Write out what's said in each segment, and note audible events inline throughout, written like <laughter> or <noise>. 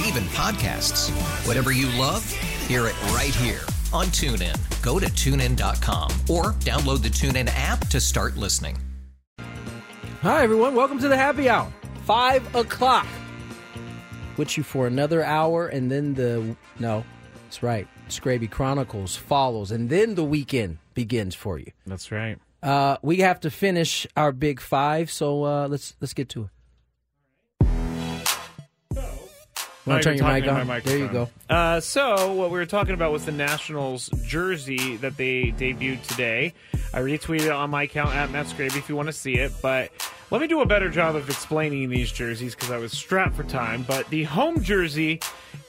Yes, and even podcasts. Whatever you love, hear it right here on TuneIn. Go to tunein.com or download the TuneIn app to start listening. Hi, everyone. Welcome to the happy hour. Five o'clock. With you for another hour, and then the. No, that's right. Scraby Chronicles follows, and then the weekend begins for you. That's right. Uh, we have to finish our big five, so uh, let's let's get to it. Want to turn you're your mic on? my There you go. Uh, so what we were talking about was the Nationals jersey that they debuted today. I retweeted it on my account at Matt Scraby if you want to see it. But let me do a better job of explaining these jerseys because I was strapped for time. But the home jersey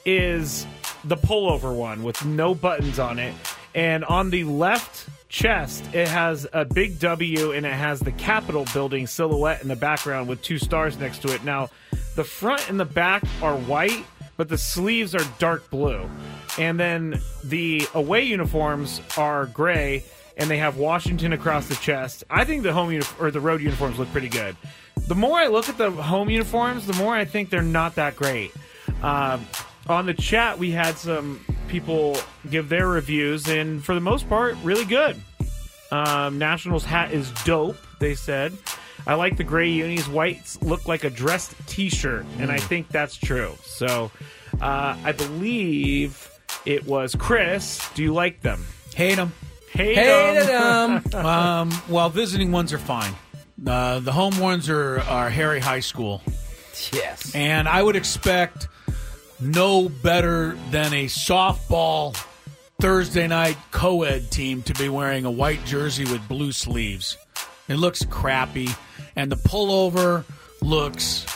is the pullover one with no buttons on it, and on the left chest it has a big W and it has the Capitol building silhouette in the background with two stars next to it. Now, the front and the back are white, but the sleeves are dark blue. And then the away uniforms are gray and they have Washington across the chest. I think the home uni- or the road uniforms look pretty good. The more I look at the home uniforms, the more I think they're not that great. Um, on the chat, we had some people give their reviews, and for the most part, really good. Um, Nationals hat is dope, they said. I like the gray unis. Whites look like a dressed t shirt, and I think that's true. So uh, I believe it was Chris. Do you like them? Hate them. Hate, Hated 'em. them. <laughs> Um, well, visiting ones are fine. Uh, the home ones are, are Harry High School. yes. And I would expect no better than a softball Thursday night co ed team to be wearing a white jersey with blue sleeves. It looks crappy. And the pullover looks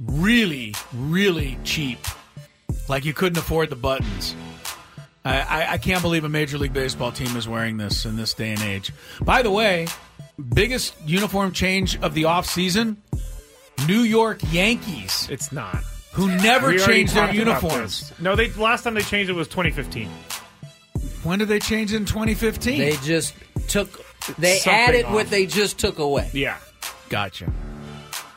really, really cheap. Like you couldn't afford the buttons. I, I, I can't believe a Major League Baseball team is wearing this in this day and age. By the way, biggest uniform change of the offseason New York Yankees, It's not. who never We changed their uniforms. No, they last time they changed it was 2015. When did they change it in 2015? They just took. They Something added off. what they just took away. Yeah. gotcha.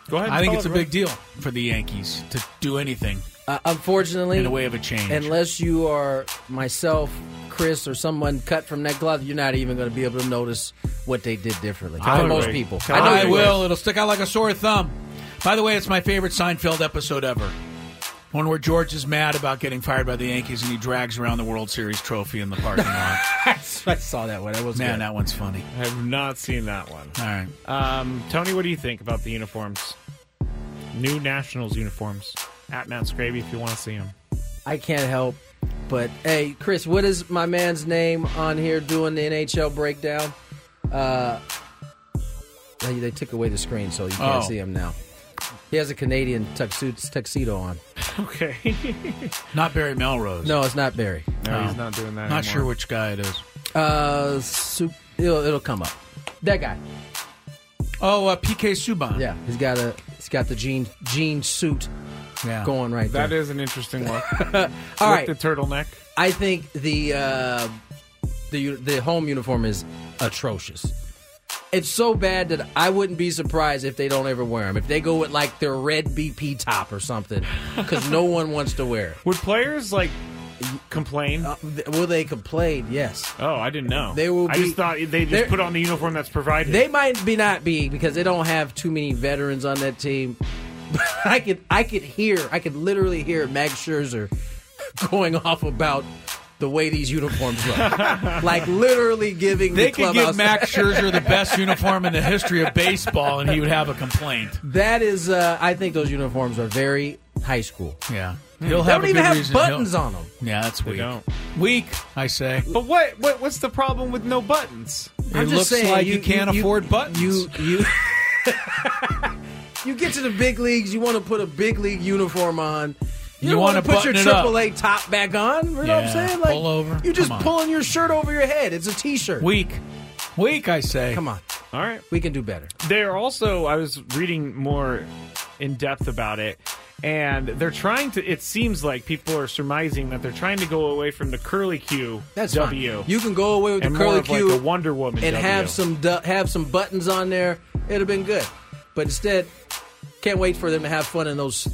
Go ahead. I think tell it's a us, big deal for the Yankees to do anything Uh, unfortunately, in the way of a change. unless you are myself, Chris, or someone cut from that cloth, you're not even going to be able to notice what they did differently. For I most people, I know I will. It'll stick out like a sore thumb. By the way, it's my favorite Seinfeld episode ever. One where George is mad about getting fired by the Yankees and he drags around the World Series trophy in the parking lot. <laughs> I saw that one. That was Man, good. that one's funny. I have not seen that one. All right. Um, Tony, what do you think about the uniforms? New Nationals uniforms. At Matt Scraby if you want to see them. I can't help. But hey, Chris, what is my man's name on here doing the NHL breakdown? Uh, they, they took away the screen, so you can't Oh. see him now. He has a Canadian tuxedo, tuxedo on. <laughs> Okay. Not Barry Melrose. No, it's not Barry. no, he's not doing that. Not anymore. sure which guy it is. Uh, soup, it'll, it'll come up. That guy. Oh, uh, PK Subban. Yeah, he's got a he's got the jean jean suit Yeah. going right That there. is an interesting look. <laughs> All With right, the turtleneck. I think the uh, the the home uniform is atrocious. It's so bad that I wouldn't be surprised if they don't ever wear them. If they go with like their red BP top or something, because no one wants to wear it. Would players like complain? Uh, th- will they complain? Yes. oh, I didn't know. they will I just thought they just put on the uniform that's provided. They might be not be because they don't have too many veterans on that team. <laughs> I could I could hear I could literally hear Max Scherzer <laughs> going off about the way these uniforms look. <laughs> like literally giving They the could clubhouse. give Max Scherzer the best uniform in the history of baseball, and he would have a complaint. that is, uh, I think those uniforms are very high school. Yeah, he'll They have don't a even good have reason. buttons He'll- on them. Yeah, that's weak. don't. Weak, I say. But what, what what's the problem with no buttons? I'm it just looks saying, like you, can't afford buttons. You you <laughs> you get to the big leagues. You want to put a big league uniform on. You, You wanna put your button it up. AAA top back on. You know what I'm saying? Like pull over. You're just pulling your shirt over your head. It's a t-shirt. weak, weak, I say. Come on, All right. we can do better. They're also, I was reading more in depth about it, and they're trying to, it seems like people are surmising that they're trying to go away from the curly Q That's W. fine. You can go away with the curly Q. like Q a Wonder Woman and W. have some du- have some buttons on there. It'd have been good, but instead, can't wait for them to have fun in those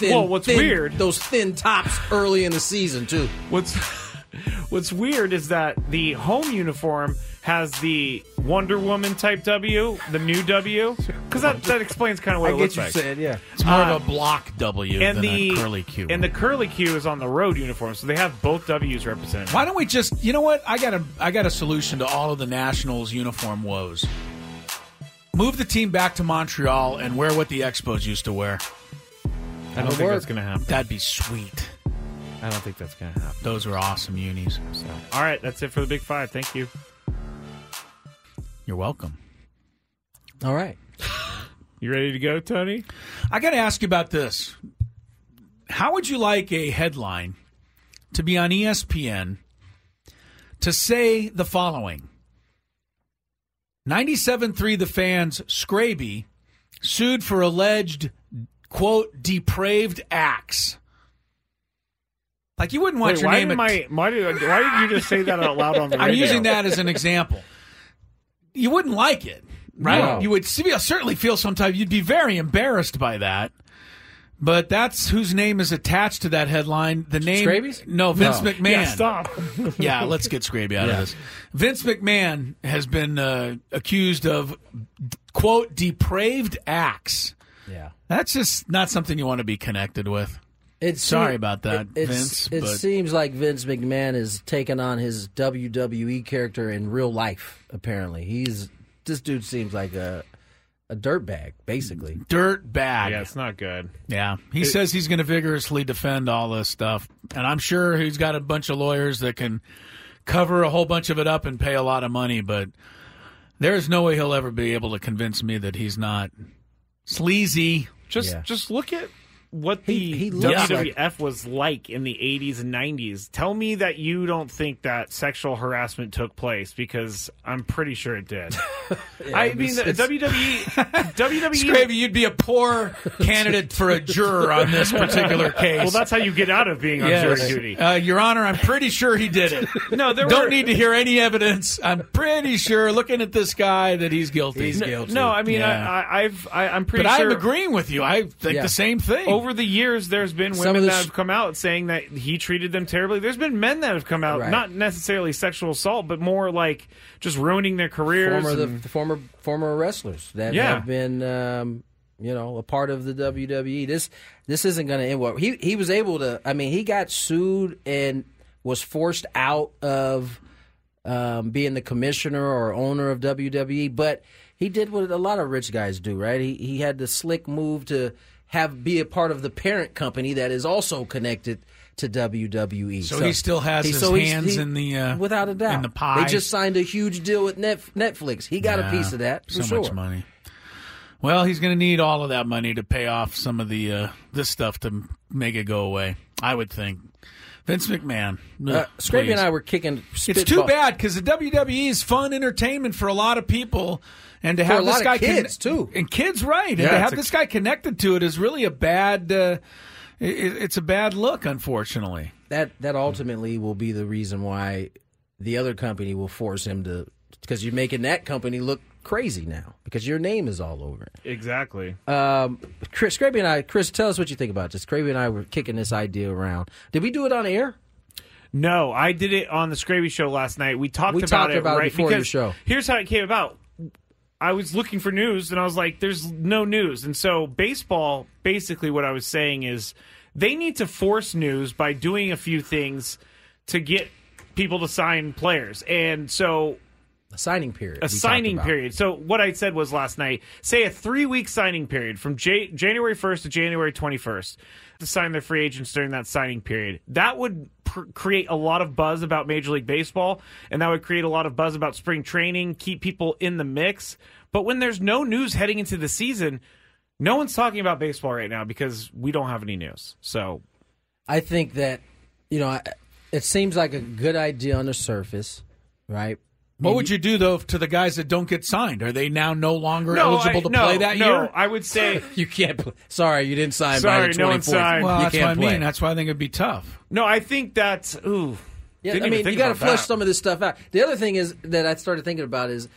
thin. Well, what's thin- weird- Those thin tops early in the season too. What's <laughs> What's weird is that the home uniform has the Wonder Woman type W, the new W, because that, that explains kind of what I it get looks you like. said, yeah. It's more Uh, of a block W and than the a curly Q. and the curly Q is on the road uniform, so they have both W's represented. Why don't we just? You know what? I got a I got a solution to all of the Nationals uniform woes. Move the team back to Montreal and wear what the Expos used to wear. I don't think that's going to happen. That'd be sweet. I don't think that's going to happen. Those were awesome unis. So, all right, that's it for the Big Five. Thank you. You're welcome. All right. <laughs> You ready to go, Tony? I got to ask you about this. How would you like a headline to be on ESPN to say the following 97.3 The Fans Scraby sued for alleged, quote, depraved acts? Like you wouldn't want Wait, your why name. did at- my why did why did you just say that out loud on the <laughs> radio? I'm using that as an example. You wouldn't like it, right? No. You would certainly feel sometimes you'd be very embarrassed by that. But that's whose name is attached to that headline. The name, Scraby's? no, Vince No. McMahon. Yeah, stop. <laughs> Yeah, let's get Scraby out Yeah. of this. Vince McMahon has been uh, accused of quote depraved acts. Yeah. That's just not something you want to be connected with. It's Sorry about that, it's- Vince, It but- seems like Vince McMahon is taking on his WWE character in real life. Apparently, he's this dude seems like a a dirtbag, basically. Dirt bag. yeah, it's not good. Yeah, he says he's going to vigorously defend all this stuff, and I'm sure he's got a bunch of lawyers that can cover a whole bunch of it up and pay a lot of money. But there's no way he'll ever be able to convince me that he's not sleazy. Just Yeah. just look at what the He- he looks WWF was like in the 80s and 90s. Tell me that you don't think that sexual harassment took place because I'm pretty sure it did. <laughs> I mean, the WWE, <laughs> WWE. Scraby, you'd be a poor candidate for a juror on this particular <laughs> case. Well, that's how you get out of being on Yes. jury duty. Uh, Your Honor, I'm pretty sure he did it. No, there Don't were- need to hear any evidence. I'm pretty sure, looking at this guy, that he's guilty. He's guilty. No, I mean, Yeah. I, I, I've, I, I'm pretty but sure. I'm agreeing with you. I think Yeah. the same thing. Over the years, there's been women that have come out saying that he treated them terribly. There's been men that have come out, Right. not necessarily sexual assault, but more like just ruining their careers. Former the, the former former wrestlers that Yeah. have been um, you know a part of the WWE. This this isn't going to end well. He he was able to. I mean, he got sued and was forced out of um, being the commissioner or owner of WWE, but he did what a lot of rich guys do, right? He he had the slick move to have be a part of the parent company that is also connected to WWE. So he still has his he's- hands in the, uh, without a doubt in the pie. They just signed a huge deal with Net- Netflix. He got a piece of that for so sure. much money. Well, he's going to need all of that money to pay off some of the uh, this stuff to make it go away. I would think. Vince McMahon. Uh, Scrappy please. and I were kicking. It's too spitball- bad because the WWE is fun entertainment for a lot of people, and to For have a this lot of guy kids, too. and kids, right? and to have a- this guy connected to it is really a bad. Uh, it, it's a bad look, unfortunately. That that ultimately will be the reason why the other company will force him to because you're making that company look crazy now because your name is all over it. exactly. Um, Chris, Scrappy and I, Chris, tell us what you think about this. Scrappy and I were kicking this idea around. Did we do it on air? No, I did it on the Scraby show last night. We talked We about talked it about it right before your show. Here's how it came about. I was looking for news and I was like, there's no news. And so baseball, basically what I was saying is they need to force news by doing a few things to get people to sign players, and so A signing period. a signing period. So what I said was last night, say a three week signing period from J- January 1st to January 21st to sign their free agents during that signing period. That would pr- create a lot of buzz about Major League Baseball, and that would create a lot of buzz about spring training, keep people in the mix. But when there's no news heading into the season, no one's talking about baseball right now because we don't have any news. So I think that you know it seems like a good idea on the surface, right? What would you do though to the guys that don't get signed? Are they now no longer no, eligible I- to no, play that no, year? I would say <laughs> You can't. Play. Sorry, you didn't sign. Sorry, by the no one signed. well, you that's can't what I play. mean. That's why I think it'd be tough. no. I think that's ooh. Yeah, Didn't I mean, you got to flush that. some of this stuff out. The other thing is that I started thinking about is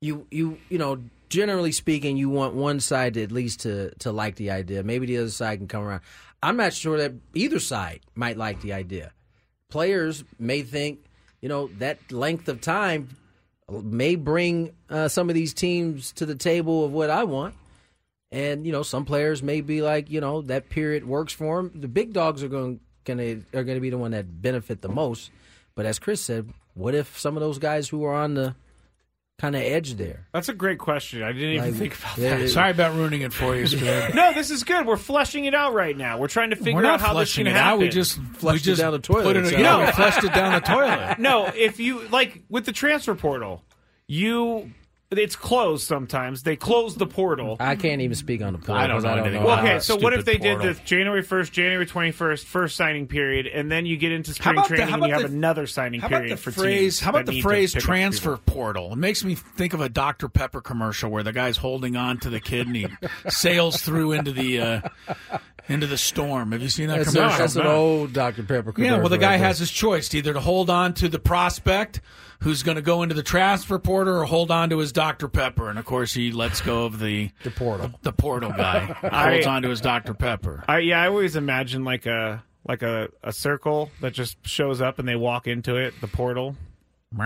you you you know generally speaking you want one side to at least to to like the idea. Maybe the other side can come around. I'm not sure that either side might like the idea. Players may think you know that length of time may bring uh, some of these teams to the table of what I want. And you know, some players may be like, you know, that period works for them. The big dogs are going gonna are going to be the one that benefit the most. But as Chris said, what if some of those guys who are on the kind of edge there? That's a great question. I didn't even Like, think about yeah, that. it- Sorry about ruining it for you, Scoob. No, this is good. We're fleshing it out right now. We're trying to figure We're not out how this flushing can it happen. out. We just we Flushed it just down the toilet, Put it, so- yeah, No. we <laughs> flushed it down the toilet. no, if you like with the transfer portal, you it's closed sometimes. They close the portal. I can't even speak on the portal I don't 'cause know anything Well, about okay, that so what if they stupid did portal. the January 1st, January 21st, first signing period, and then you get into spring about the- training how and you about have the- another signing How about period the for phrase? teams How about that the to phrase pick up transfer people? portal? It makes me think of a Dr Pepper commercial where the guy's holding on to the kid and he <laughs> sails through into the uh, into the storm. Have you seen that That's, a- commercial? that's an old Dr Pepper. commercial. Yeah, well, the guy right there. has his choice either to hold on to the prospect who's going to go into the transfer portal or hold on to his Dr. Pepper. And of course, he lets go of the <laughs> the portal. <laughs> the portal guy. <laughs> I- holds on to his Dr. Pepper. I, yeah, I always imagine like a like a, a circle that just shows up and they walk into it, the portal. <laughs>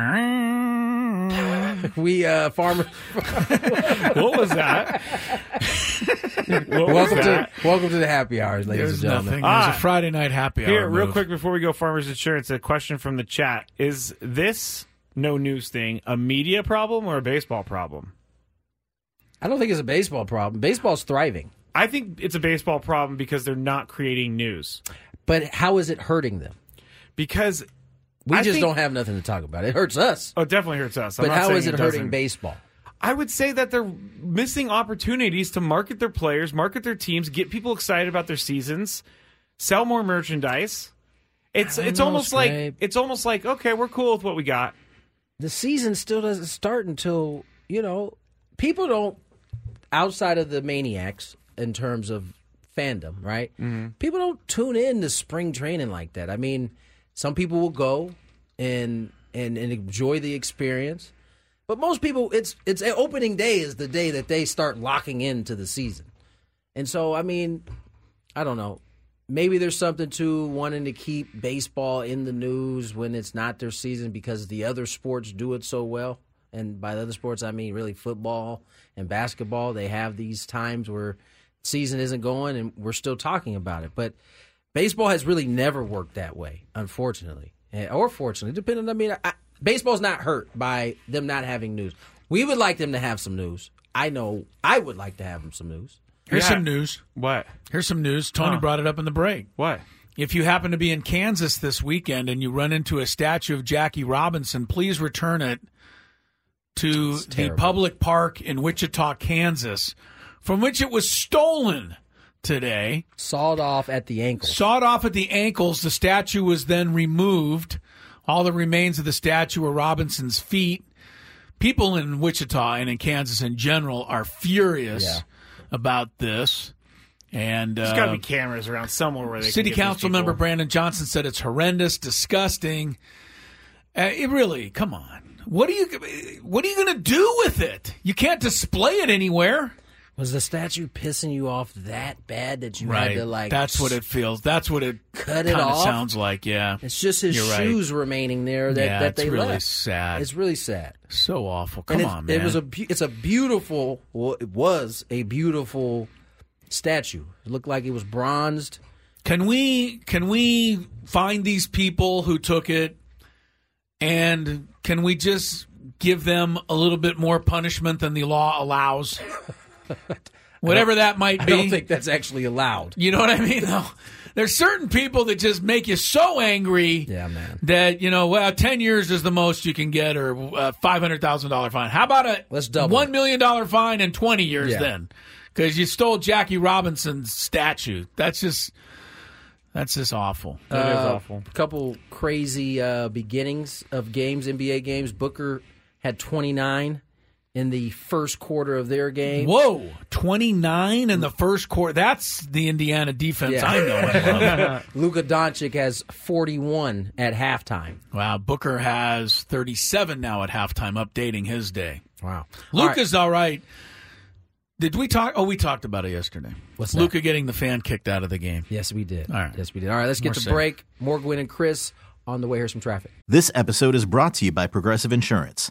We uh, farmer. <laughs> What was that? <laughs> what was welcome to welcome to the happy hours, ladies There's and gentlemen. nothing. There's Ah. a Friday night happy hour. Here, real move. quick before we go, Farmers Insurance, a question from the chat: Is this no news thing a media problem or a baseball problem? I don't think it's a baseball problem. Baseball's thriving, I think it's a baseball problem because they're not creating news. but how is it hurting them? Because We I just think- don't have nothing to talk about. It hurts us. oh, it definitely hurts us. I'm but how saying it, hurting doesn't. baseball? I would say that they're missing opportunities to market their players, market their teams, get people excited about their seasons, sell more merchandise. It's it's know, almost Scrape. like it's almost like okay, we're cool with what we got. The season still doesn't start until you know people don't outside of the maniacs in terms of fandom, right? Mm-hmm. People don't tune in to spring training like that. I mean, some people will go and and, and enjoy the experience. But most people, it's it's eh, opening day is the day that they start locking into the season, and so I mean, I don't know. Maybe there's something to wanting to keep baseball in the news when it's not their season because the other sports do it so well. And by the other sports, I mean really football and basketball. They have these times where season isn't going and we're still talking about it. But baseball has really never worked that way, unfortunately, Eh, or fortunately, depending. I mean, I, baseball's not hurt by them not having news. We would like them to have some news. I know I would like to have them some news. Here's Yeah. some news. What? Here's some news. Tony Huh. brought it up in the break. What? If you happen to be in Kansas this weekend and you run into a statue of Jackie Robinson, please return it to the public park in Wichita, Kansas, from which it was stolen today. Sawed off at the ankles. Sawed off at the ankles, the statue was then removed. All the remains of the statue are Robinson's feet. People in Wichita and in Kansas in general are furious Yeah. about this. And There's uh, got to be cameras around somewhere where they City can Council these member. Brandon Johnson said it's horrendous, disgusting. Uh, it really, come on. What are you? What are you going to do with it? You can't display it anywhere. Was the statue pissing you off that bad that you had to like? That's what it feels. That's what it Cut it off? sounds like. Yeah. It's just his You're right. shoes remaining there that, yeah, that they really left. sad. It's really sad. so awful. Come on, man. it was a it's a beautiful well, it was a beautiful statue. It looked like it was bronzed. Can we can we find these people who took it and can we just give them a little bit more punishment than the law allows? <laughs> <laughs> Whatever that might be. I don't think that's actually allowed. You know what I mean? Though there's certain people that just make you so angry Yeah, man. that you know, well, ten years is the most you can get, or a five hundred thousand dollar fine. How about a Let's double one it. million dollar fine and twenty years Yeah. then? Because you stole Jackie Robinson's statue. That's just that's just awful. That is Uh, awful. A couple crazy uh, beginnings of games, NBA games. Booker had 29 in the first quarter of their game. Whoa, twenty nine in the first quarter. That's the Indiana defense Yeah. I know. <laughs> Luka Doncic has 41 at halftime. wow, Booker has thirty seven now at halftime, updating his day. Wow. Luka's all right. Did we talk? Oh, we talked about it yesterday. What's that? Luca getting the fan kicked out of the game? Yes, we did. All right. Yes, we did. All right, let's get More to safe. break. More Gwynn and Chris on the way. Here's some traffic. This episode is brought to you by Progressive Insurance.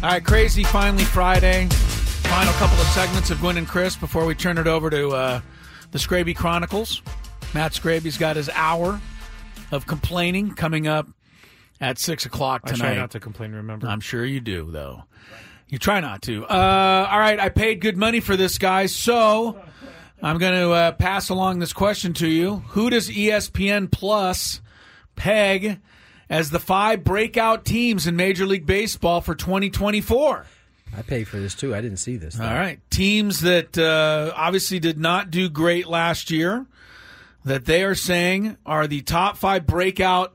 All right, crazy. Finally, Friday. Final couple of segments of Gwynn and Chris before we turn it over to uh, the Scraby Chronicles. Matt Scraby's got his hour of complaining coming up at six o'clock tonight. I try not to complain. Remember, I'm sure you do, though. You try not to. Uh, all right, I paid good money for this, guy, So I'm going to uh, pass along this question to you. Who does ESPN Plus peg as the five breakout teams in Major League Baseball for 2024? I paid for this too. I didn't see this. All right. Teams that uh, obviously did not do great last year, that they are saying are the top five breakout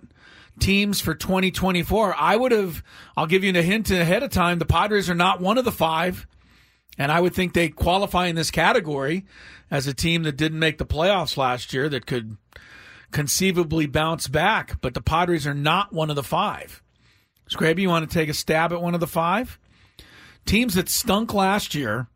teams for 2024. I would have, I'll give you a hint ahead of time. The Padres are not one of the five. And I would think they qualify in this category as a team that didn't make the playoffs last year that could conceivably bounce back. But the Padres are not one of the five. Scraby, you want to take a stab at one of the five? Teams that stunk last year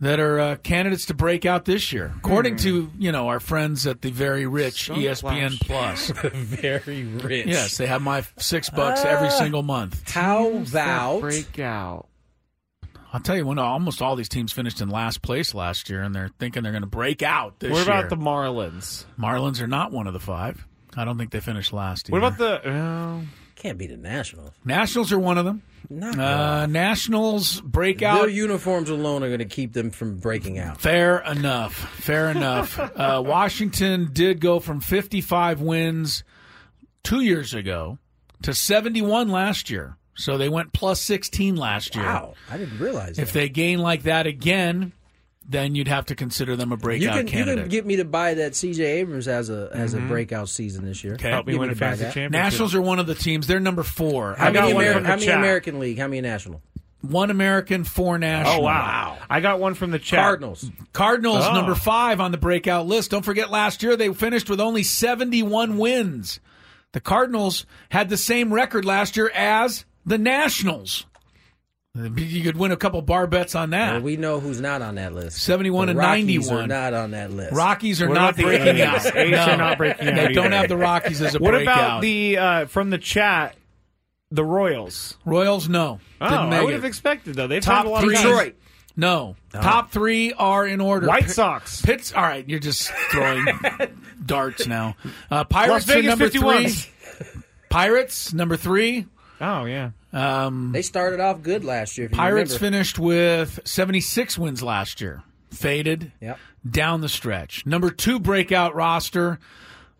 that are uh, candidates to break out this year, according to you know our friends at the very rich Stunk ESPN Plus. <laughs> Very rich. yes, they have my six bucks every single month. How about breakout. I'll tell you, when almost all these teams finished in last place last year, and they're thinking they're going to break out this What year. about the Marlins? Marlins? Are not one of the five. I don't think they finished last. Year. What about the? Uh, can't be the Nationals? Nationals? Are one of them. Not Uh, Nationals breakout. Their uniforms alone are going to keep them from breaking out. Fair enough. Fair enough. <laughs> Uh, Washington did go from 55 wins two years ago to 71 last year. So they went plus 16 last year. Wow, I didn't realize If that. they gain like that again, then you'd have to consider them a you breakout can you can get me to buy that C.J. Abrams has a has a mm-hmm. breakout season this year. Okay. help me Get win me a fantasy championship. Nationals are one of the teams. They're number four. How I got many, one Ameri- how many. American League? How many National? One American, four national. Oh wow. I got one from the chat. Cardinals. Cardinals Oh. number five on the breakout list. Don't forget last year they finished with only 71 wins. The Cardinals had the same record last year as the Nationals. You could win a couple bar bets on that. Well, we know who's not on that list. 71 The and Rockies 91. are not on that list. Rockies are What not about the breaking out. A's no. are not breaking out They don't have the Rockies as a breakout. What breakout. about the uh, from the chat? The Royals. Royals? No. Oh, Didn't I would have expected though. They've Top had a lot three. of guys. Detroit. No. Top three are in order. White Pi- Sox. Pits. All right, you're just throwing <laughs> darts now. Uh, Las Pirates are number 51. three. Pirates number three. Oh yeah. Um, They started off good last year. If Pirates remember. finished with 76 wins last year. Faded Yep. down the stretch. Number two breakout roster,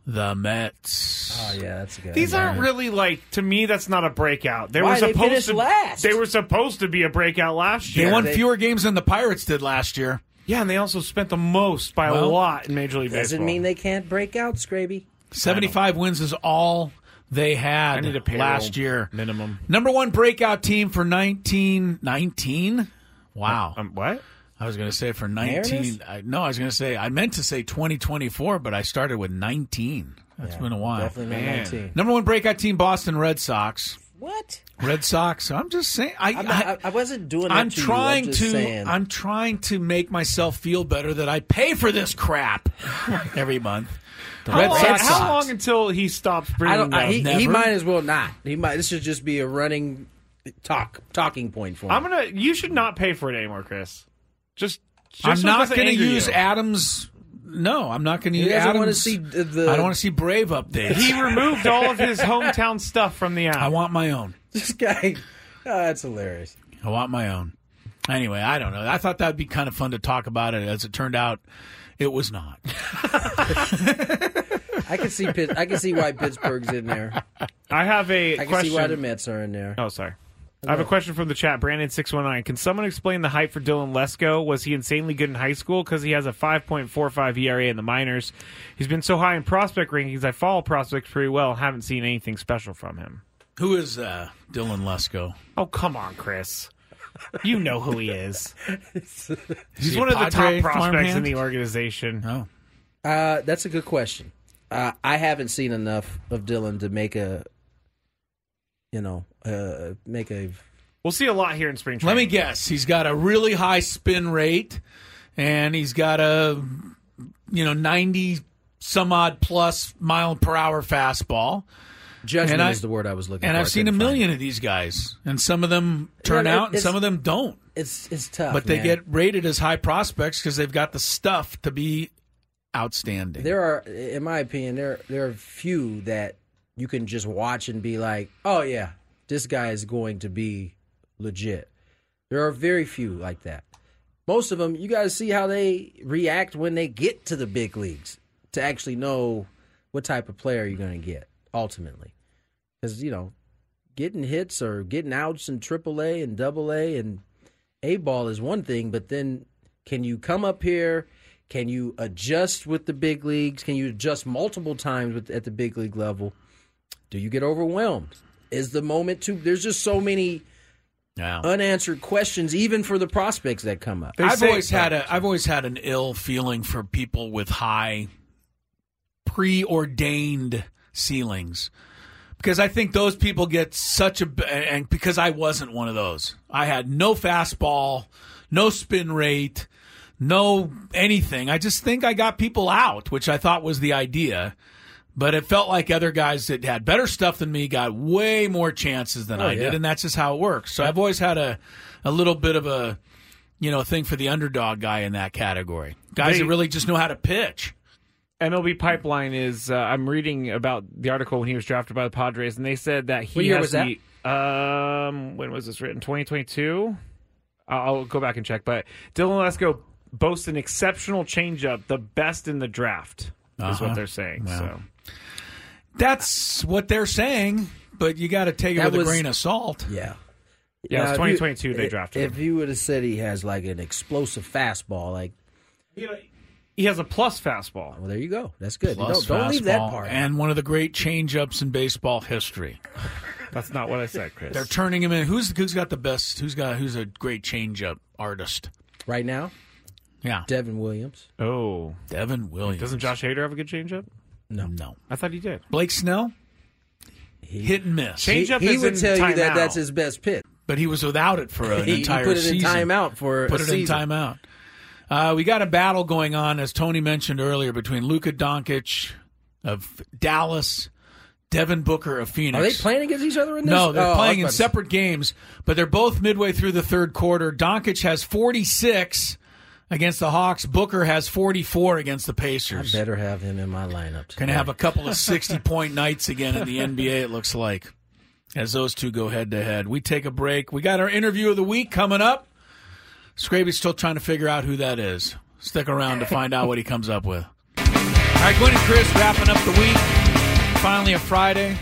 the Mets. Oh yeah, that's good. These aren't really like to me. That's not a breakout. They Why? were They supposed finished to. last. They were supposed to be a breakout last year. They won they- fewer games than the Pirates did last year. yeah, and they also spent the most by a lot in Major League Doesn't Baseball. mean they can't break out, Scraby. 75 wins is all they had I need a last year. minimum. Number one breakout team for 1919. Wow. Um, what? I was going to say for 19. I, no, I was going to say, I meant to say 2024, but I started with 19. That's Yeah, been a while. Definitely Man. 19. Number one breakout team, Boston Red Sox. What? Red Sox. I'm just saying. I, I'm not, I, I wasn't doing that I'm to you. trying I'm just to. Saying. I'm trying to make myself feel better that I pay for this crap <laughs> every month. The How, Red long, Sox. how long until he stops I bringing don't. I, he, he might as well not. He might. This should just be a running talk talking point for him. I'm gonna. You should not pay for it anymore, Chris. Just. just I'm so not going to use you. Adams. No, I'm not going to He use doesn't Adams. want to see the. the I don't want to see Brave updates. He removed all of his hometown stuff from the app. I want my own. this guy. Oh, that's hilarious. I want my own. Anyway, I don't know. I thought that would be kind of fun to talk about it. As it turned out, it was not. <laughs> I can see. Pitt, I can see why Pittsburgh's in there. I have a I can question. see why the Mets are in there. Oh, sorry. I have a question from the chat. Brandon six one nine. Can someone explain the hype for Dylan Lesko? Was he insanely good in high school? Because he has a five point four five ERA in the minors. He's been so high in prospect rankings. I follow prospects pretty well. Haven't seen anything special from him. Who is uh, Dylan Lesko? Oh come on, Chris. You know who he is. <laughs> Is He's one of the top Padre prospects in farmhand? the organization. Oh, Uh, that's a good question. Uh, I haven't seen enough of Dylan to make a, you know, uh, make a. We'll see a lot here in spring training. let me guess. He's got a really high spin rate, and he's got a you know ninety some odd plus mile per hour fastball. Judgment I- is the word I was looking And for. And I've seen a million of these guys, and some of them turn it- out, and some of them don't. It's it's tough, But they man. get rated as high prospects because they've got the stuff to be outstanding. There are, in my opinion, there there are few that you can just watch and be like, oh yeah, this guy is going to be legit. There are very few like that. Most of them, you got to see how they react when they get to the big leagues to actually know what type of player you're going to get ultimately. Because you know, getting hits or getting outs in AAA and Double A and A ball is one thing, but then can you come up here? Can you adjust with the big leagues? Can you adjust multiple times with, at the big league level? Do you get overwhelmed? Is the moment too? There's just so many yeah. unanswered questions, even for the prospects that come up. I've say- always had a I've always had an ill feeling for people with high preordained ceilings because I think those people get such a and because I wasn't one of those. I had no fastball, no spin rate, no anything. I just think I got people out, which I thought was the idea. But it felt like other guys that had better stuff than me got way more chances than Oh, I yeah. did, and that's just how it works. So I've always had a a little bit of a you know thing for the underdog guy in that category. Guys They- that really just know how to pitch. MLB Pipeline is. Uh, I'm reading about the article when he was drafted by the Padres, and they said that he What year has was that? Um, when was this written? 2022. I'll, I'll go back and check. But Dylan Lesko boasts an exceptional changeup, the best in the draft, is Uh-huh. what they're saying. Wow. So That's what they're saying, but you got to take it That with was- a grain of salt. Yeah. Yeah, it's Now, if you- 2022 they drafted him. If you would have said he has like an explosive fastball, like, he has a plus fastball. well, there you go. That's good. Plus don't don't leave that fastball, part. And one of the great changeups in baseball history. <laughs> That's not what I said, Chris. They're turning him in. Who's who's got the best? Who's got who's a great changeup artist? right now, Yeah, Devin Williams. oh, Devin Williams. doesn't Josh Hader have a good changeup? No. No. I thought he did. Blake Snell. He, Hit and miss. Change- he, Changeup he is would in tell you that timeout. that's his best pitch. but he was without it for an <laughs> He- he put it in season. timeout for put a it season. in timeout. Uh, we got a battle going on, as Tony mentioned earlier, between Luka Doncic of Dallas, Devin Booker of Phoenix. Are they playing against each other in this? No, they're Oh, playing in was about to- separate games, but they're both midway through the third quarter. Doncic has 46 against the Hawks. Booker has 44 against the Pacers. I better have him in my lineup. Going to have a couple of 60 point nights again in the NBA, it looks like, as those two go head to head. We take a break. We got our interview of the week coming up. Scraby's still trying to figure out who that is. Stick around to find out what he comes up with. All right, Gwynn and Chris wrapping up the week. Finally, a Friday.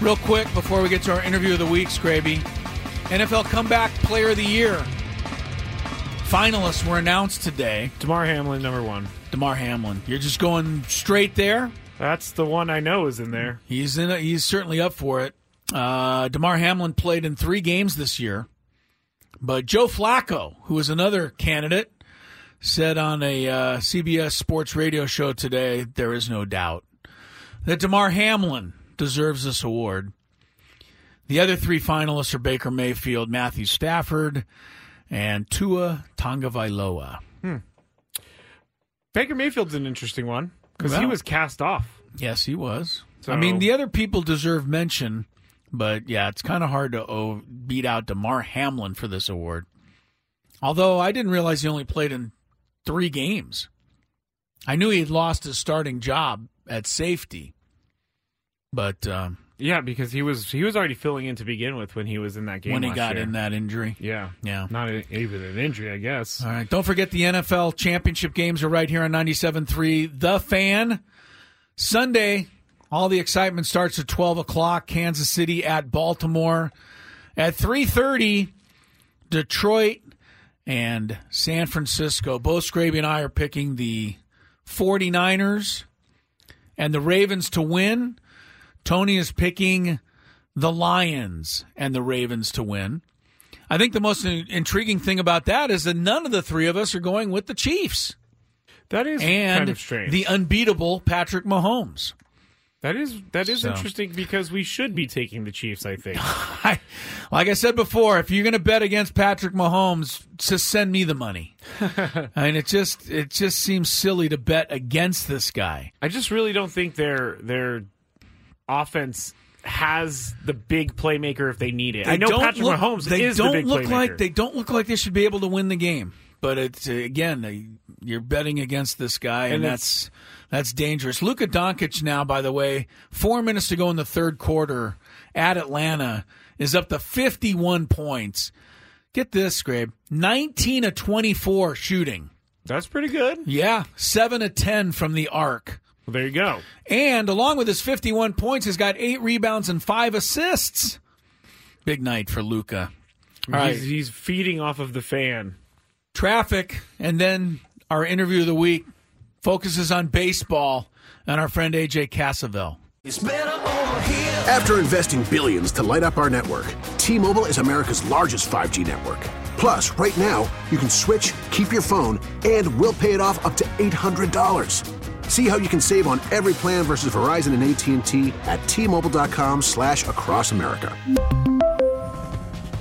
Real quick before we get to our interview of the week, Scraby. NFL Comeback Player of the Year. Finalists were announced today. Damar Hamlin, number one. Damar Hamlin. You're just going straight there? That's the one I know is in there. He's in. He's certainly up for it. Uh, Damar Hamlin played in three games this year, but Joe Flacco, who is another candidate, said on a uh, CBS Sports Radio show today, there is no doubt that Damar Hamlin deserves this award. The other three finalists are Baker Mayfield, Matthew Stafford, and Tua Tagovailoa. Baker Mayfield's an interesting one because he was cast off. Yes, he was. So- I mean, the other people deserve mention, but yeah, it's kind of hard to oh, beat out Damar Hamlin for this award. Although I didn't realize he only played in three games. I knew he had lost his starting job at safety, but um, Yeah, because he was he was already filling in to begin with when he was in that game. when he got year. in that injury, Yeah, yeah. not a, even an injury, I guess. All right. Don't forget the NFL championship games are right here on 97.3 The Fan. Sunday, all the excitement starts at 12 o'clock. Kansas City at Baltimore. At 3.30, Detroit and San Francisco. Both Scraby and I are picking the 49ers and the Ravens to win. Tony is picking the Lions and the Ravens to win. I think the most in- intriguing thing about that is that none of the three of us are going with the Chiefs That is and kind of strange. the unbeatable Patrick Mahomes. That is that is So. interesting because we should be taking the Chiefs. I think. <laughs> Like I said before, if you're going to bet against Patrick Mahomes, just send me the money. <laughs> I mean, it just it just seems silly to bet against this guy. I just really don't think their their offense has the big playmaker if they need it. I know Patrick look- Mahomes they is don't the big look playmaker. like they don't look like they should be able to win the game. But it's again, they, you're betting against this guy, and, And that's that's dangerous. Luka Doncic now, by the way, four minutes to go in the third quarter at Atlanta is up to 51 points. Get this, Scrape, 19 of 24 shooting. That's pretty good. Yeah, seven of 10 from the arc. Well, there you go. And along with his 51 points, he's got eight rebounds and five assists. Big night for Luka. All right. He's, he's feeding off of the fan. traffic, and then our interview of the week focuses on baseball and our friend AJ Cassavell. After investing billions to light up our network, T-Mobile is America's largest 5G network. Plus, right now, you can switch, keep your phone, and we'll pay it off up to $800. See how you can save on every plan versus Verizon and AT&T at T-Mobile.com slash across America.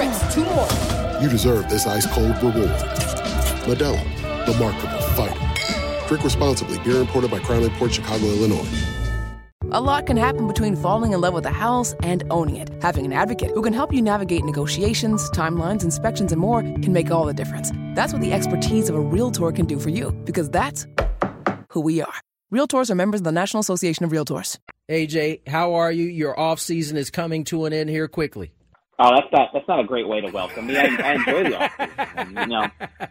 reps, two more. you deserve this ice cold reward. Modelo, the Markable Fighter. Drink responsibly. Beer imported by Crown Port Chicago, Illinois. A lot can happen between falling in love with a house and owning it. Having an advocate who can help you navigate negotiations, timelines, inspections, and more can make all the difference. That's what the expertise of a Realtor can do for you, because that's who we are. Realtors are members of the National Association of Realtors. AJ, how are you? Your off season is coming to an end here quickly. Oh, that's not that's not a great way to welcome me. I, I enjoy the off season, you know,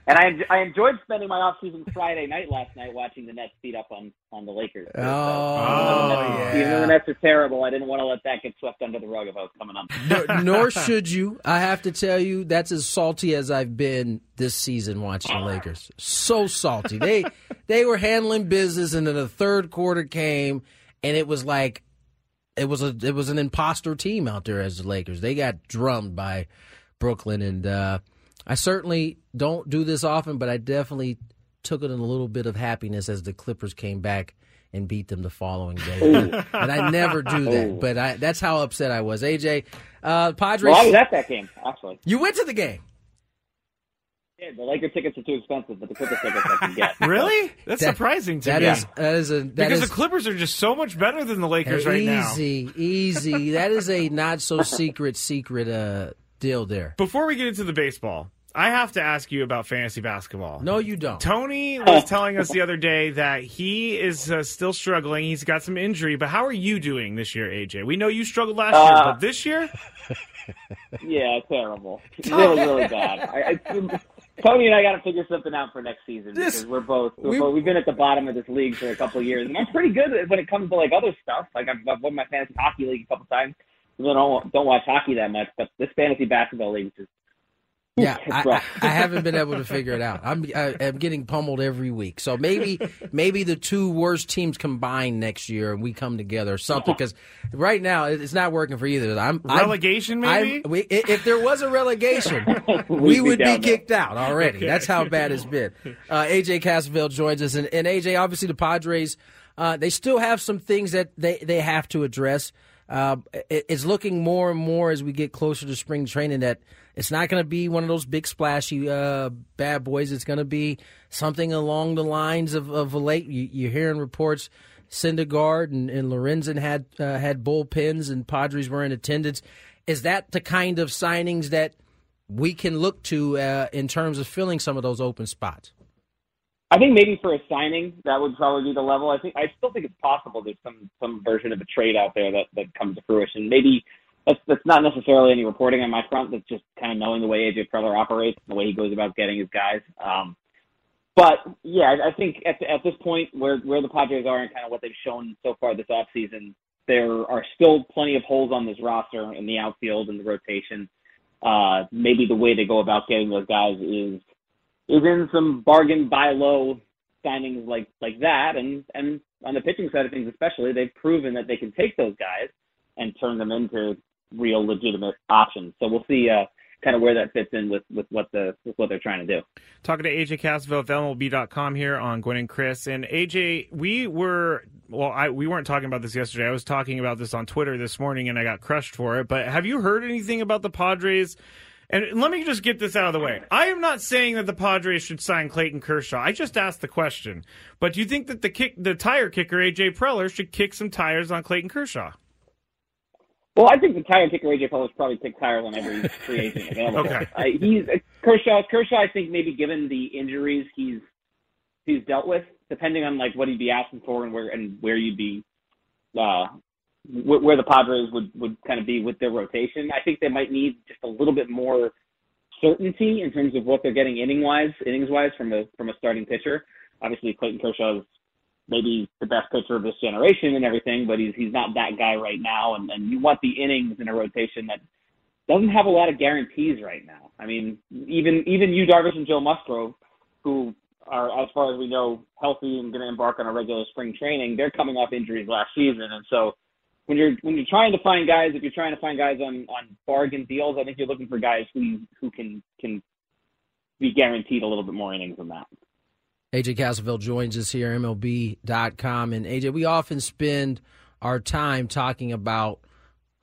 and I I enjoyed spending my off season Friday night last night watching the Nets beat up on on the Lakers. Oh, so, even, though the Nets, even though the Nets are terrible, I didn't want to let that get swept under the rug if I was coming up. nor, nor should you. I have to tell you, that's as salty as I've been this season watching the Lakers. So salty. They they were handling business, and then the third quarter came, and it was like it was a it was an imposter team out there as the Lakers. They got drummed by Brooklyn, and uh, I certainly don't do this often, but I definitely took it in a little bit of happiness as the Clippers came back and beat them the following day. Ooh. <laughs> and I never do that, Ooh. but I, that's how upset I was. AJ, uh, Padres. Well, I was at that game actually. You went to the game. Yeah, the Laker tickets are too expensive, but the Clippers tickets I can get. <laughs> Really? That's That- surprising to that me. is- that is a that because is- the Clippers are just so much better than the Lakers right now. easy, easy. That is a not so secret secret uh, deal there. Before we get into the baseball, I have to ask you about fantasy basketball. No, you don't. Tony <laughs> was telling us the other day that he is uh, still struggling. He's got some injury, but how are you doing this year, AJ? We know you struggled last year, Uh, but this year, <laughs> Yeah, terrible. Really, really bad. I, I, Tony and I got to figure something out for next season because we're both, we're we- both we've been at the bottom of this league for a couple of years, and I'm pretty good when it comes to like other stuff. Like I've, I've won my fantasy hockey league a couple times. I don't don't watch hockey that much, but this fantasy basketball league is Yeah, <laughs> I, I. I haven't been able to figure it out. I'm I, I'm getting pummeled every week. So maybe <laughs> maybe the two worst teams combine next year and we come together or something. Because right now it's not working for either. I'm I'm- Relegation, I'm- maybe? we, if there was a relegation, <laughs> we would be kicked out already. That's how bad it's been. Uh, AJ Cassavell joins us, and, and AJ, obviously the Padres, uh, they still have some things that they they have to address. Uh, it's looking more and more as we get closer to spring training that it's not going to be one of those big splashy uh, bad boys. It's going to be something along the lines of, of late. You, you're hearing reports. Syndergaard and, and Lorenzen had uh, had bullpens, and Padres were in attendance. Is that the kind of signings that we can look to uh, in terms of filling some of those open spots? I think maybe for a signing, that would probably be the level. I think I still think it's possible there's some some version of a trade out there that that comes to fruition. Maybe that's that's not necessarily any reporting on my front. That's just kind of knowing the way AJ Preller operates, the way he goes about getting his guys. Um, but yeah, I I think at at this point where where the Padres are and kind of what they've shown so far this offseason, there are still plenty of holes on this roster in the outfield and the rotation. Uh, maybe the way they go about getting those guys is is in some bargain buy low signings like like that, and and on the pitching side of things, especially, they've proven that they can take those guys and turn them into real legitimate options. So we'll see uh, kind of where that fits in with with what the with what they're trying to do. talking to AJ Cassavell of MLB.com here on Gwynn and Chris. And AJ, we were well, I we weren't talking about this yesterday. I was talking about this on Twitter this morning, and I got crushed for it. But have you heard anything about the Padres? And let me just get this out of the way. I am not saying that the Padres should sign Clayton Kershaw. I just asked the question. But do you think that the kick, the tire kicker AJ Preller should kick some tires on Clayton Kershaw? Well, I think the tire kicker AJ Preller probably kick tires on every free agent available. Okay. <laughs> Uh, he's uh, Kershaw. Kershaw, I think maybe given the injuries he's he's dealt with, depending on like what he'd be asking for and where and where you'd be, uh, where the Padres would would kind of be with their rotation. I think they might need just a little bit more certainty in terms of what they're getting inning wise, innings wise from a from a starting pitcher. Obviously, Clayton Kershaw is maybe the best pitcher of this generation and everything, but he's he's not that guy right now. And and Yu want the innings in a rotation that doesn't have a lot of guarantees right now. I mean, even even you, Darvish and Joe Musgrove, who are, as far as we know, healthy and going to embark on a regular spring training, they're coming off injuries last season, and so when you're when you're trying to find guys, if you're trying to find guys on on bargain deals, I think you're looking for guys who who can can be guaranteed a little bit more innings than that. AJ Cassavell joins us here, MLB.com. And AJ, we often spend our time talking about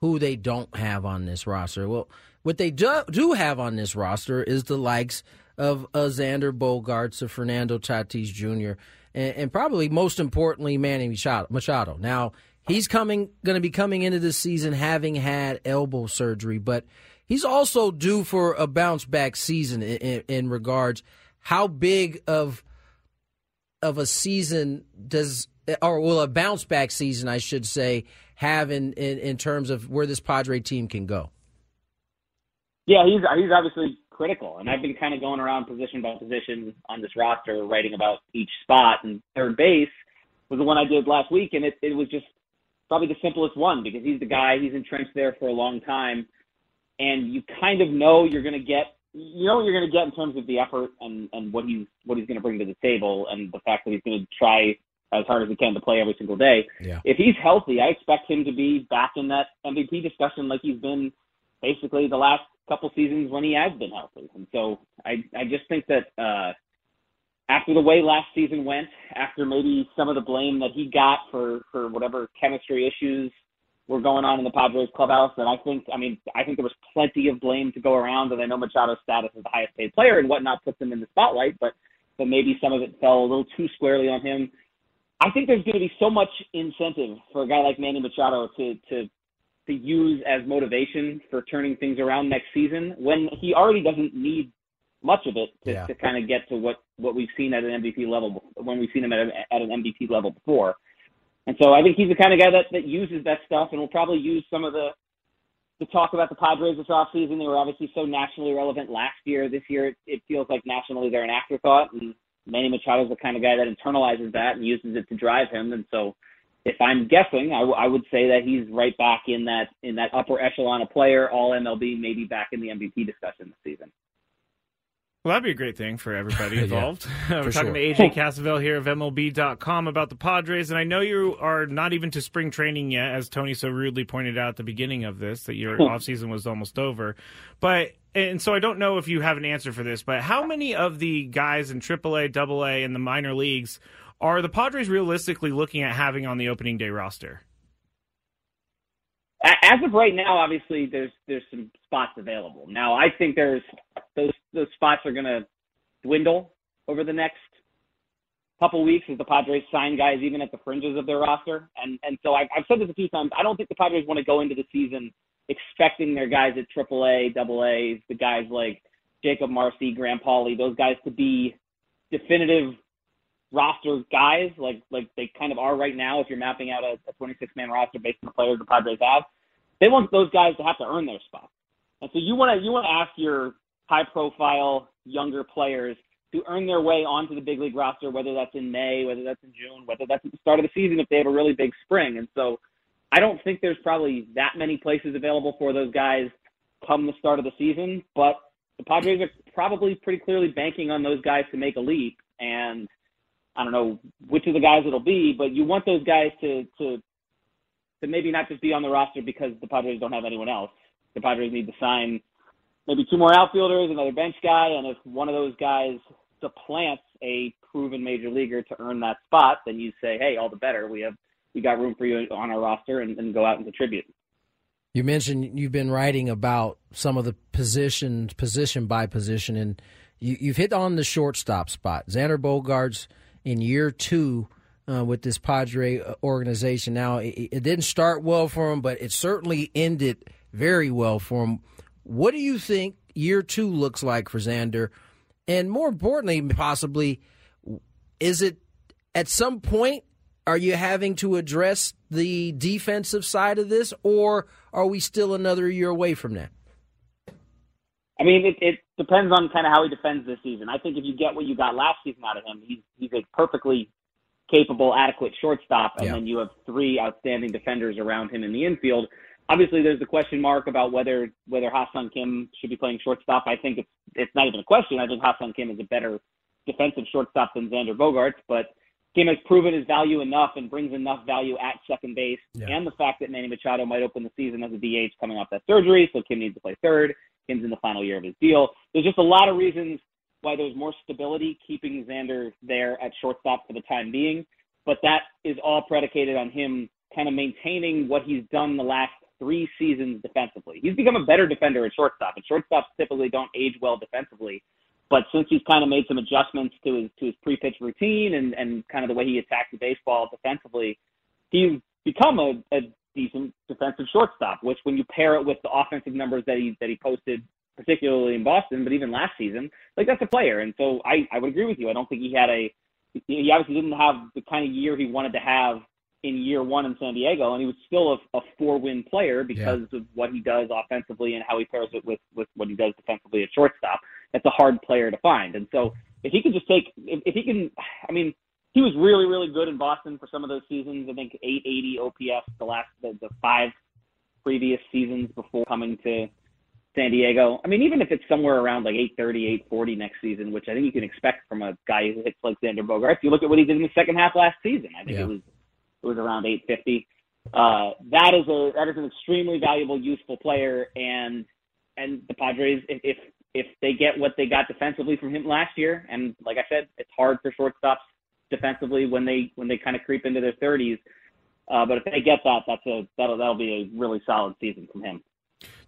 who they don't have on this roster. Well, what they do, do have on this roster is the likes of uh, Xander Bogaerts, of Fernando Tatis Jr., and, and probably most importantly, Manny Machado. Machado. Now, he's coming, going to be coming into this season having had elbow surgery, but he's also due for a bounce back season in, in, in regards how big of of a season does or will a bounce back season I should say have in, in, in terms of where this Padre team can go? Yeah, he's he's obviously critical, and I've been kind of going around position by position on this roster, writing about each spot. And third base was the one I did last week, and it it was just probably the simplest one because he's the guy he's entrenched there for a long time, and you kind of know you're going to get you know what you're going to get in terms of the effort and and what he's what he's going to bring to the table, and the fact that he's going to try as hard as he can to play every single day. Yeah. If he's healthy, I expect him to be back in that MVP discussion like he's been basically the last couple seasons when he has been healthy. And so I I just think that uh after the way last season went, after maybe some of the blame that he got for for whatever chemistry issues were going on in the Padres clubhouse, and I think I mean I think there was plenty of blame to go around, and I know Machado's status as the highest paid player and whatnot puts him in the spotlight, but but maybe some of it fell a little too squarely on him. I think there's going to be so much incentive for a guy like Manny Machado to to to use as motivation for turning things around next season when he already doesn't need much of it to, Yeah. to kind of get to what what we've seen at an MVP level when we've seen him at, a, at an MVP level before. And so I think he's the kind of guy that that uses that stuff and will probably use some of the the talk about the Padres this offseason. They were obviously so nationally relevant last year. This year, it, it feels like nationally they're an afterthought. And Manny Machado's the kind of guy that internalizes that and uses it to drive him. And so, if I'm guessing, I, w- I would say that he's right back in that in that upper echelon of player, all MLB, maybe back in the MVP discussion this season. Well, that'd be a great thing for everybody <laughs> Yeah, involved. <laughs> We're talking sure. to AJ Cassavell here of MLB.com about the Padres, and I know you are not even to spring training yet, as Tony so rudely pointed out at the beginning of this, that your offseason was almost over. But and so I don't know if you have an answer for this, but how many of the guys in AAA, AA, and the minor leagues are the Padres realistically looking at having on the opening day roster? As of right now, obviously there's there's some spots available. Now I think there's those those spots are going to dwindle over the next couple weeks as the Padres sign guys even at the fringes of their roster. And and so I've, I've said this a few times. I don't think the Padres want to go into the season expecting their guys at AAA, AA, the guys like Jakob Marsee, Graham Pauley, those guys to be definitive roster guys like like they kind of are right now if you're mapping out a, a 26 man roster based on the players the Padres have. They want those guys to have to earn their spot. And so you want to you want to ask your high profile younger players to earn their way onto the big league roster, whether that's in May, whether that's in June, whether that's at the start of the season if they have a really big spring. And so I don't think there's probably that many places available for those guys come the start of the season, but the Padres are probably pretty clearly banking on those guys to make a leap. And I don't know which of the guys it'll be, but you want those guys to to to maybe not just be on the roster because the Padres don't have anyone else. The Padres need to sign maybe two more outfielders, another bench guy, and if one of those guys supplants a proven major leaguer to earn that spot, then you say, hey, all the better. We have we got room for you on our roster, and, and go out and contribute. You mentioned you've been writing about some of the positions, position by position, and you, you've hit on the shortstop spot. Xander Bogaerts in year two uh, with this Padre organization. Now, it, it didn't start well for him, but it certainly ended very well for him. What do you think year two looks like for Xander? And more importantly, possibly, is it at some point are you having to address the defensive side of this, or are we still another year away from that? I mean, it, it depends on kind of how he defends this season. I think if you get what you got last season out of him, he's he's a perfectly capable, adequate shortstop, and Yeah. then you have three outstanding defenders around him in the infield. Obviously, there's the question mark about whether whether Ha-Sung Kim should be playing shortstop. I think it's it's not even a question. I think Ha-Sung Kim is a better defensive shortstop than Xander Bogaerts, but Kim has proven his value enough and brings enough value at second base, Yeah. and the fact that Manny Machado might open the season as a DH coming off that surgery, so Kim needs to play third. Kim's in the final year of his deal. There's just a lot of reasons why there's more stability keeping Xander there at shortstop for the time being, but that is all predicated on him kind of maintaining what he's done the last three seasons defensively. He's become a better defender at shortstop, and shortstops typically don't age well defensively. But since he's kind of made some adjustments to his to his pre-pitch routine and and kind of the way he attacks the baseball defensively, he's become a, a decent defensive shortstop. Which, when you pair it with the offensive numbers that he that he posted, particularly in Boston, but even last season, like that's a player. And so I I would agree with you. I don't think he had a he obviously didn't have the kind of year he wanted to have in year one in San Diego, and he was still a, a four-win player because yeah. of what he does offensively and how he pairs it with with what he does defensively at shortstop. That's a hard player to find, and so if he can just take, if, if he can, I mean, he was really really good in Boston for some of those seasons. I think 880 OPS the last the, the five previous seasons before coming to San Diego. I mean, even if it's somewhere around like 830, 840 next season, which I think you can expect from a guy who hits like Xander Bogaerts. You look at what he did in the second half last season. I think yeah. it was it was around 850. Uh, that is a that is an extremely valuable, useful player, and and the Padres, if, if they get what they got defensively from him last year, and like I said, it's hard for shortstops defensively when they when they kind of creep into their 30s. Uh, but if they get that, that's a that'll that'll be a really solid season from him.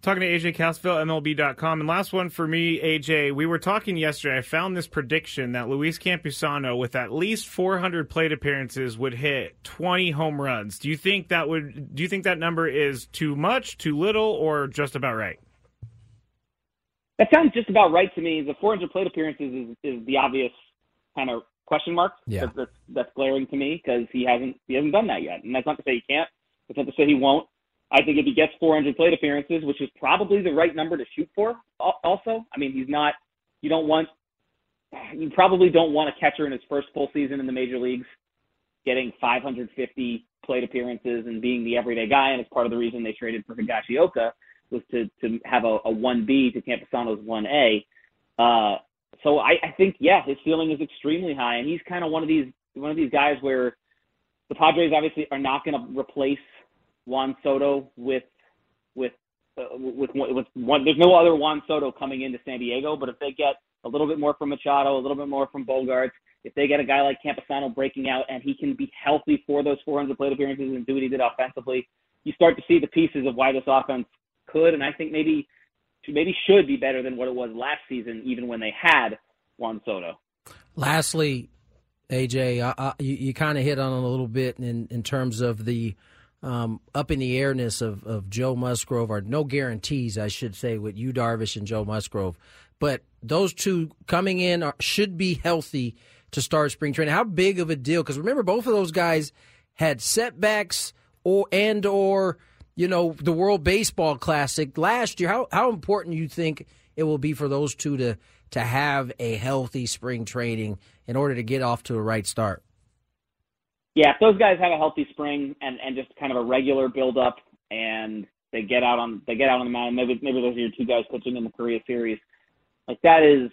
Talking to AJ Cassavell, MLB.com. And last one for me, AJ. We were talking yesterday. I found this prediction that Luis Campusano, with at least 400 plate appearances, would hit 20 home runs. Do you think that would? Do you think that number is too much, too little, or just about right? That sounds just about right to me. The 400 plate appearances is, is the obvious kind of question mark yeah. that's, that's, that's glaring to me because he hasn't he hasn't done that yet. And that's not to say he can't. It's not to say he won't. I think if he gets 400 plate appearances, which is probably the right number to shoot for, also, I mean, he's not, you don't want, you probably don't want a catcher in his first full season in the major leagues getting 550 plate appearances and being the everyday guy. And it's part of the reason they traded for Higashioka was to, to have a, a 1B to Campusano's 1A. Uh, so I, I think, yeah, his ceiling is extremely high. And he's kind of one of these, one of these guys where the Padres obviously are not going to replace Juan Soto with with uh, with with one. There's no other Juan Soto coming into San Diego, but if they get a little bit more from Machado, a little bit more from Bogaerts, if they get a guy like Campusano breaking out and he can be healthy for those 400 plate appearances and do what he did offensively, you start to see the pieces of why this offense could and I think maybe maybe should be better than what it was last season, even when they had Juan Soto. Lastly, AJ, I, I, you, you kind of hit on it a little bit in in terms of the um, up in the airness of, of Joe Musgrove, or no guarantees, I should say, with Yu Darvish and Joe Musgrove. But those two coming in are, should be healthy to start spring training. How big of a deal? Because remember, both of those guys had setbacks or and or you know the World Baseball Classic last year. How how important you think it will be for those two to to have a healthy spring training in order to get off to a right start? Yeah, if those guys have a healthy spring and and just kind of a regular build up and they get out on they get out on the mound, maybe maybe those are your two guys pitching in the Korea series. Like that is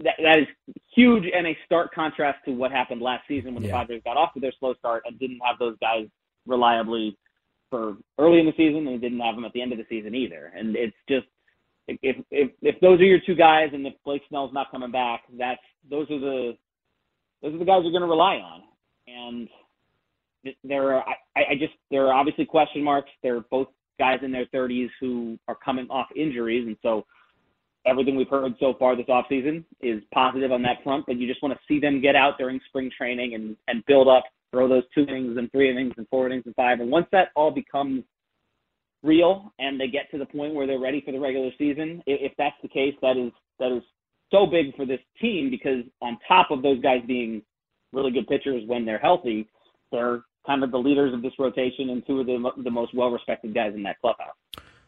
that that is huge and a stark contrast to what happened last season when yeah. the Padres got off to their slow start and didn't have those guys reliably for early in the season and didn't have them at the end of the season either. And it's just if if if those are your two guys and if Blake Snell's not coming back, that's those are the those are the guys you're going to rely on Um, and there are I, I just there are obviously question marks. They're both guys in their 30s who are coming off injuries, and so everything we've heard so far this offseason is positive on that front. But you just want to see them get out during spring training and and build up, throw those two innings and three innings and four innings and five. And once that all becomes real and they get to the point where they're ready for the regular season, if that's the case, that is that is so big for this team because on top of those guys being really good pitchers when they're healthy. They're kind of the leaders of this rotation and two of the, the most well respected guys in that clubhouse.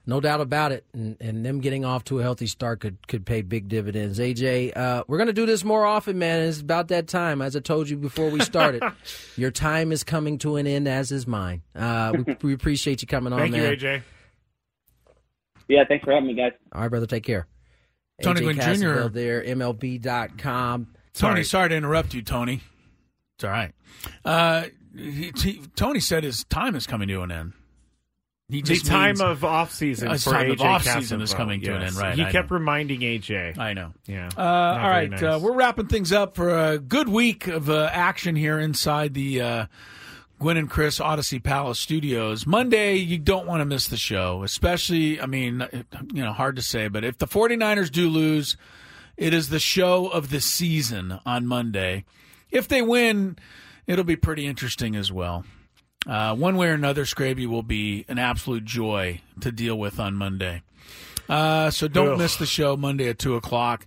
No doubt about it, and, and them getting off to a healthy start could could pay big dividends. AJ, uh, we're going to do this more often, man. It's about that time. As I told you before we started, <laughs> your time is coming to an end, as is mine. Uh, we, we, appreciate you coming on, Thank man. Thank you, AJ. Yeah, thanks for having me, guys. All right, brother. Take care. Tony AJ Gwynn Jr. there, MLB.com. Tony, sorry. sorry to interrupt you, Tony. It's all right. Uh, he, he, Tony said his time is coming to an end. He the time means, of off season uh, for time AJ of off season is coming yes. to an end. Right. He I kept know. reminding AJ. I know. Yeah. Uh, all right. Nice. Uh, we're wrapping things up for a good week of uh, action here inside the uh, Gwynn and Chris Odyssey Palace Studios. Monday, you don't want to miss the show, especially. I mean, you know, hard to say, but if the 49ers do lose, it is the show of the season on Monday. If they win it'll be pretty interesting as well. Uh, one way or another, Scraby will be an absolute joy to deal with on Monday. Uh, so don't Ugh. miss the show Monday at 2 o'clock.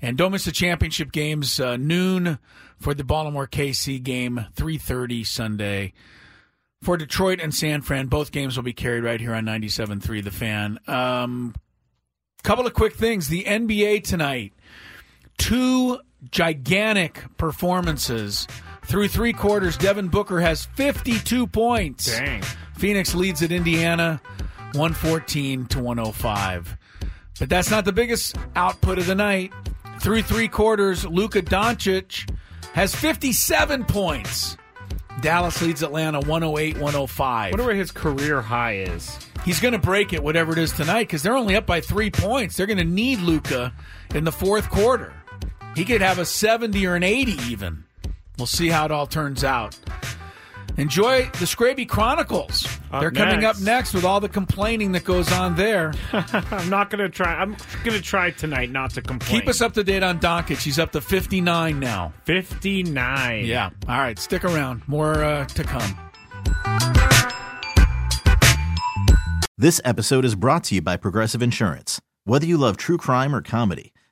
And don't miss the championship games uh, noon for the Baltimore KC game, 3.30 Sunday. for Detroit and San Fran. Both games will be carried right here on 97.3 The Fan. Um, couple of quick things. The NBA tonight, two gigantic performances. Through three quarters, Devin Booker has 52 points. Dang. Phoenix leads at Indiana 114 to 105. But that's not the biggest output of the night. Through three quarters, Luka Doncic has 57 points. Dallas leads Atlanta 108 105. wonder what his career high is. He's going to break it, whatever it is tonight, because they're only up by three points. They're going to need Luka in the fourth quarter. He could have a 70 or an 80 even. We'll see how it all turns out. Enjoy the Scraby Chronicles. Up They're coming next. up next with all the complaining that goes on there. <laughs> I'm not gonna try. I'm gonna try tonight not to complain. Keep us up to date on Doncic. He's up to 59 now. 59. Yeah. All right. Stick around. More uh, to come. This episode is brought to you by Progressive Insurance. Whether you love true crime or comedy,